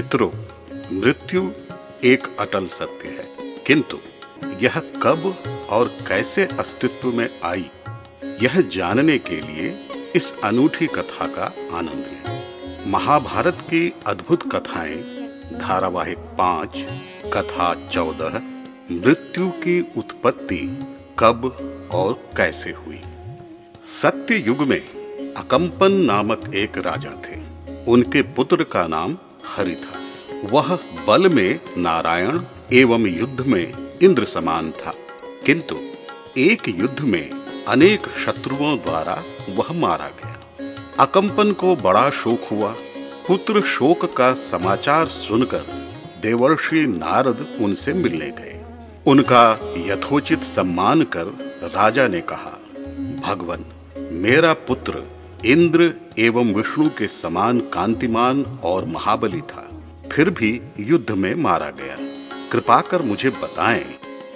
मित्रों, मृत्यु एक अटल सत्य है। किंतु यह कब और कैसे अस्तित्व में आई, यह जानने के लिए इस अनूठी कथा का आनंद लें। महाभारत की अद्भुत कथाएँ, धारावाहिक पाँच, कथा चौदह, मृत्यु की उत्पत्ति कब और कैसे हुई। सत्य युग में अकंपन नामक एक राजा थे। उनके पुत्र का नाम हरि था वह बल में नारायण एवं युद्ध में इंद्र समान था। किंतु एक युद्ध में अनेक शत्रुओं द्वारा वह मारा गया। अकंपन को बड़ा शोक हुआ। पुत्र शोक का समाचार सुनकर देवर्षि नारद उनसे मिलने गए। उनका यथोचित सम्मान कर राजा ने कहा, भगवान, मेरा पुत्र इंद्र एवं विष्णु के समान कांतिमान और महाबली था। फिर भी युद्ध में मारा गया। कृपा कर मुझे बताएँ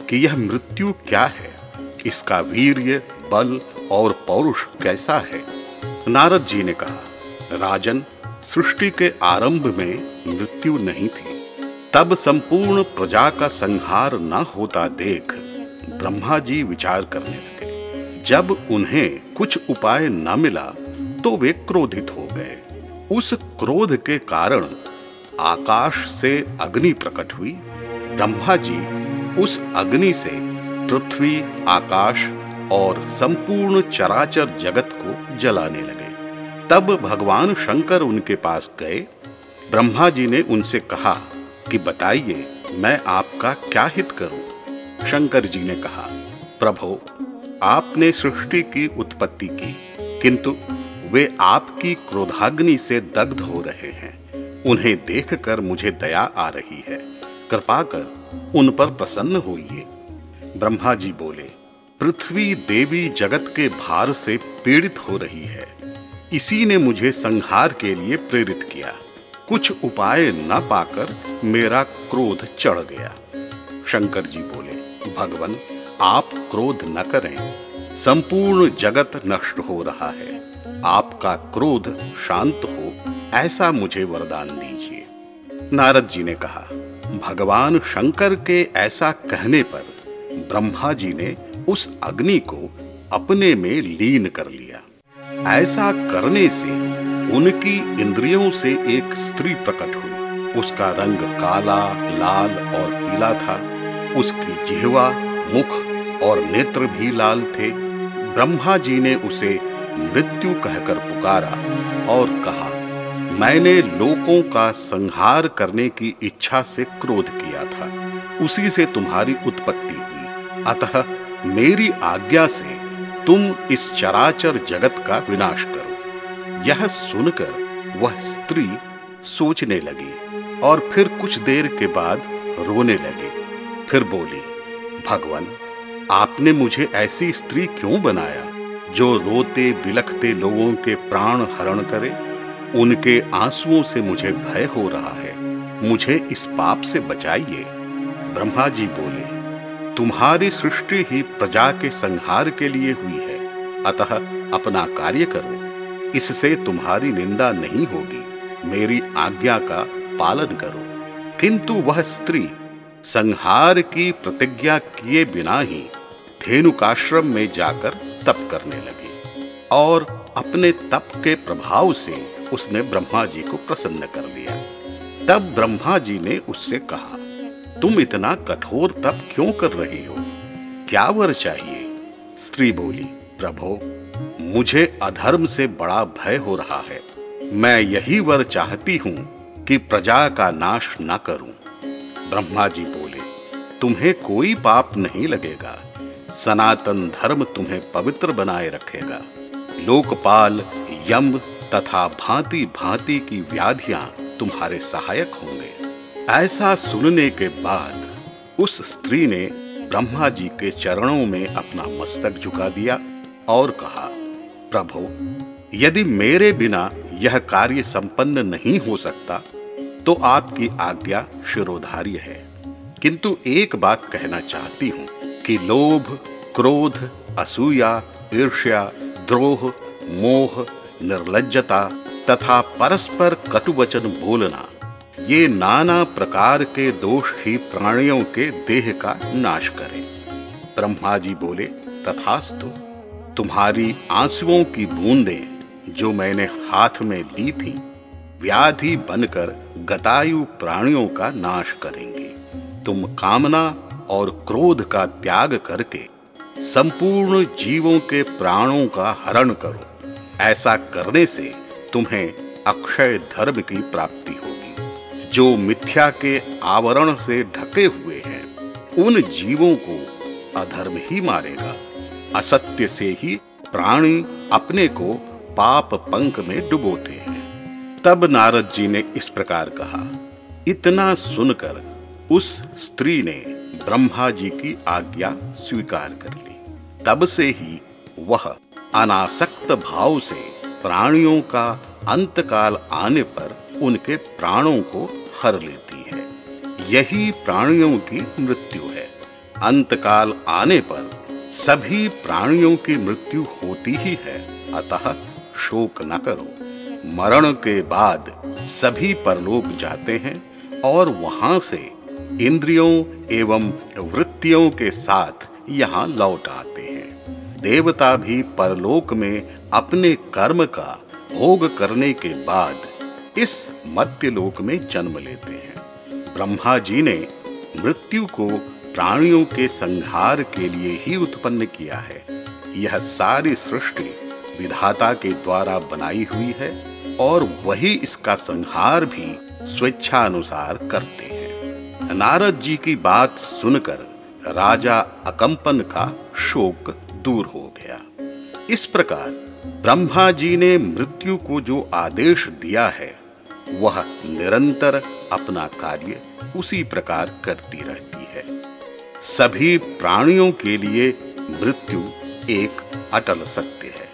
कि यह मृत्यु क्या है? इसका वीर्य, बल और पौरुष कैसा है? नारद जी ने कहा, राजन, सृष्टि के आरंभ में मृत्यु नहीं थी। तब संपूर्ण प्रजा का संहार न होता देख ब्रह्मा जी विचार करने लगे। जब उन्हें कुछ उपाय न मिला तो वे क्रोधित हो गए। उस क्रोध के कारण आकाश से अग्नि प्रकट हुई। ब्रह्मा जी उस अग्नि से पृथ्वी, आकाश और संपूर्ण चराचर जगत को जलाने लगे। तब भगवान शंकर उनके पास गए। ब्रह्मा जी ने उनसे कहा कि बताइए, मैं आपका क्या हित करूँ? शंकर जी ने कहा, प्रभो, आपने सृष्टि की उत्पत्ति की, किंतु वे आपकी क्रोधाग्नि से दग्ध हो रहे हैं। उन्हें देखकर मुझे दया आ रही है। कृपा कर, उन पर प्रसन्न होइए। ब्रह्मा जी बोले, पृथ्वी देवी जगत के भार से पीड़ित हो रही है। इसी ने मुझे संहार के लिए प्रेरित किया। कुछ उपाय न पाकर मेरा क्रोध चढ़ गया। शंकर जी बोले, भगवान, आप क्रोध न करें। संपूर्ण जगत नष्ट हो रहा है। आपका क्रोध शांत हो। ऐसा मुझे वरदान दीजिए। नारद जी ने कहा, भगवान शंकर के ऐसा कहने पर ब्रह्मा जी ने उस अग्नि को अपने में लीन कर लिया। ऐसा करने से उनकी इंद्रियों से एक स्त्री प्रकट हुई। उसका रंग काला, लाल और पीला था। उसकी जिहवा, मुख और नेत्र भी लाल थे। ब्रह्मा जी ने उसे मृत्यु कहकर पुकारा और कहा मैंने लोगों का संहार करने की इच्छा से क्रोध किया था। उसी से तुम्हारी उत्पत्ति हुई। अतः मेरी आज्ञा से तुम इस चराचर जगत का विनाश करो। यह सुनकर वह स्त्री सोचने लगी और फिर कुछ देर के बाद रोने लगी। फिर बोली, भगवान, आपने मुझे ऐसी स्त्री क्यों बनाया जो रोते बिलखते लोगों के प्राण हरण करे? उनके आंसुओं से मुझे भय हो रहा है। मुझे इस पाप से बचाइए। ब्रह्मा जी बोले, तुम्हारी सृष्टि ही प्रजा के संहार के लिए हुई है। अतः अपना कार्य करो। इससे तुम्हारी निंदा नहीं होगी। मेरी आज्ञा का पालन करो। किंतु वह स्त्री संहार की प्रतिज्ञा किए बिना ही धेनुकाश्रम में जाकर तप करने लगी और अपने तप के प्रभाव से उसने ब्रह्मा जी को प्रसन्न कर दिया। तब ब्रह्मा जी ने उससे कहा, तुम इतना कठोर तप क्यों कर रही हो? क्या वर चाहिए? स्त्री बोली, प्रभो, मुझे अधर्म से बड़ा भय हो रहा है। मैं यही वर चाहती हूँ कि प्रजा का नाश न करूँ। ब्रह्मा जी बोले, तुम्हें कोई पाप नहीं लगेगा। सनातन धर्म तुम्हें पवित्र बनाए रखेगा। लोकपाल, यम तथा भांति भांति की व्याधियाँ तुम्हारे सहायक होंगे। ऐसा सुनने के बाद उस स्त्री ने ब्रह्मा जी के चरणों में अपना मस्तक झुका दिया और कहा, प्रभु, यदि मेरे बिना यह कार्य संपन्न नहीं हो सकता तो आपकी आज्ञा शिरोधार्य है। किंतु एक बात कहना चाहती हूँ कि लोभ, क्रोध, असूया, ईर्ष्या, द्रोह, मोह निर्लजता तथा परस्पर कटुवचन बोलना, ये नाना प्रकार के दोष ही प्राणियों के देह का नाश करें। ब्रह्मा जी बोले, तथास्तु, तुम्हारी आंसुओं की बूंदें जो मैंने हाथ में ली थी, व्याधि बनकर गतायु प्राणियों का नाश करेंगे। तुम कामना और क्रोध का त्याग करके संपूर्ण जीवों के प्राणों का हरण करो। ऐसा करने से तुम्हें अक्षय धर्म की प्राप्ति होगी। जो मिथ्या के आवरण से ढके हुए हैं, उन जीवों को अधर्म ही मारेगा। असत्य से ही प्राणी अपने को पाप पंख में डुबोते हैं। तब नारद जी ने इस प्रकार कहा, इतना सुनकर उस स्त्री ने ब्रह्मा जी की आज्ञा स्वीकार कर ली। तब से ही वह अनासक्त भाव से प्राणियों का अंतकाल आने पर उनके प्राणों को हर लेती है। यही प्राणियों की मृत्यु है। अंतकाल आने पर सभी प्राणियों की मृत्यु होती ही है। अतः शोक न करो। मरण के बाद सभी परलोक जाते हैं और वहाँ से इंद्रियों एवं वृत्तियों के साथ यहाँ लौट आते हैं। देवता भी परलोक में अपने कर्म का भोग करने के बाद इस मध्य लोक में जन्म लेते हैं। ब्रह्मा जी ने मृत्यु को प्राणियों के संहार के लिए ही उत्पन्न किया है। यह सारी सृष्टि विधाता के द्वारा बनाई हुई है और वही इसका संहार भी स्वेच्छानुसार करते हैं। नारद जी की बात सुनकर राजा अकंपन का शोक दूर हो गया। इस प्रकार ब्रह्मा जी ने मृत्यु को जो आदेश दिया है, वह निरंतर अपना कार्य उसी प्रकार करती रहती है। सभी प्राणियों के लिए मृत्यु एक अटल सत्य है।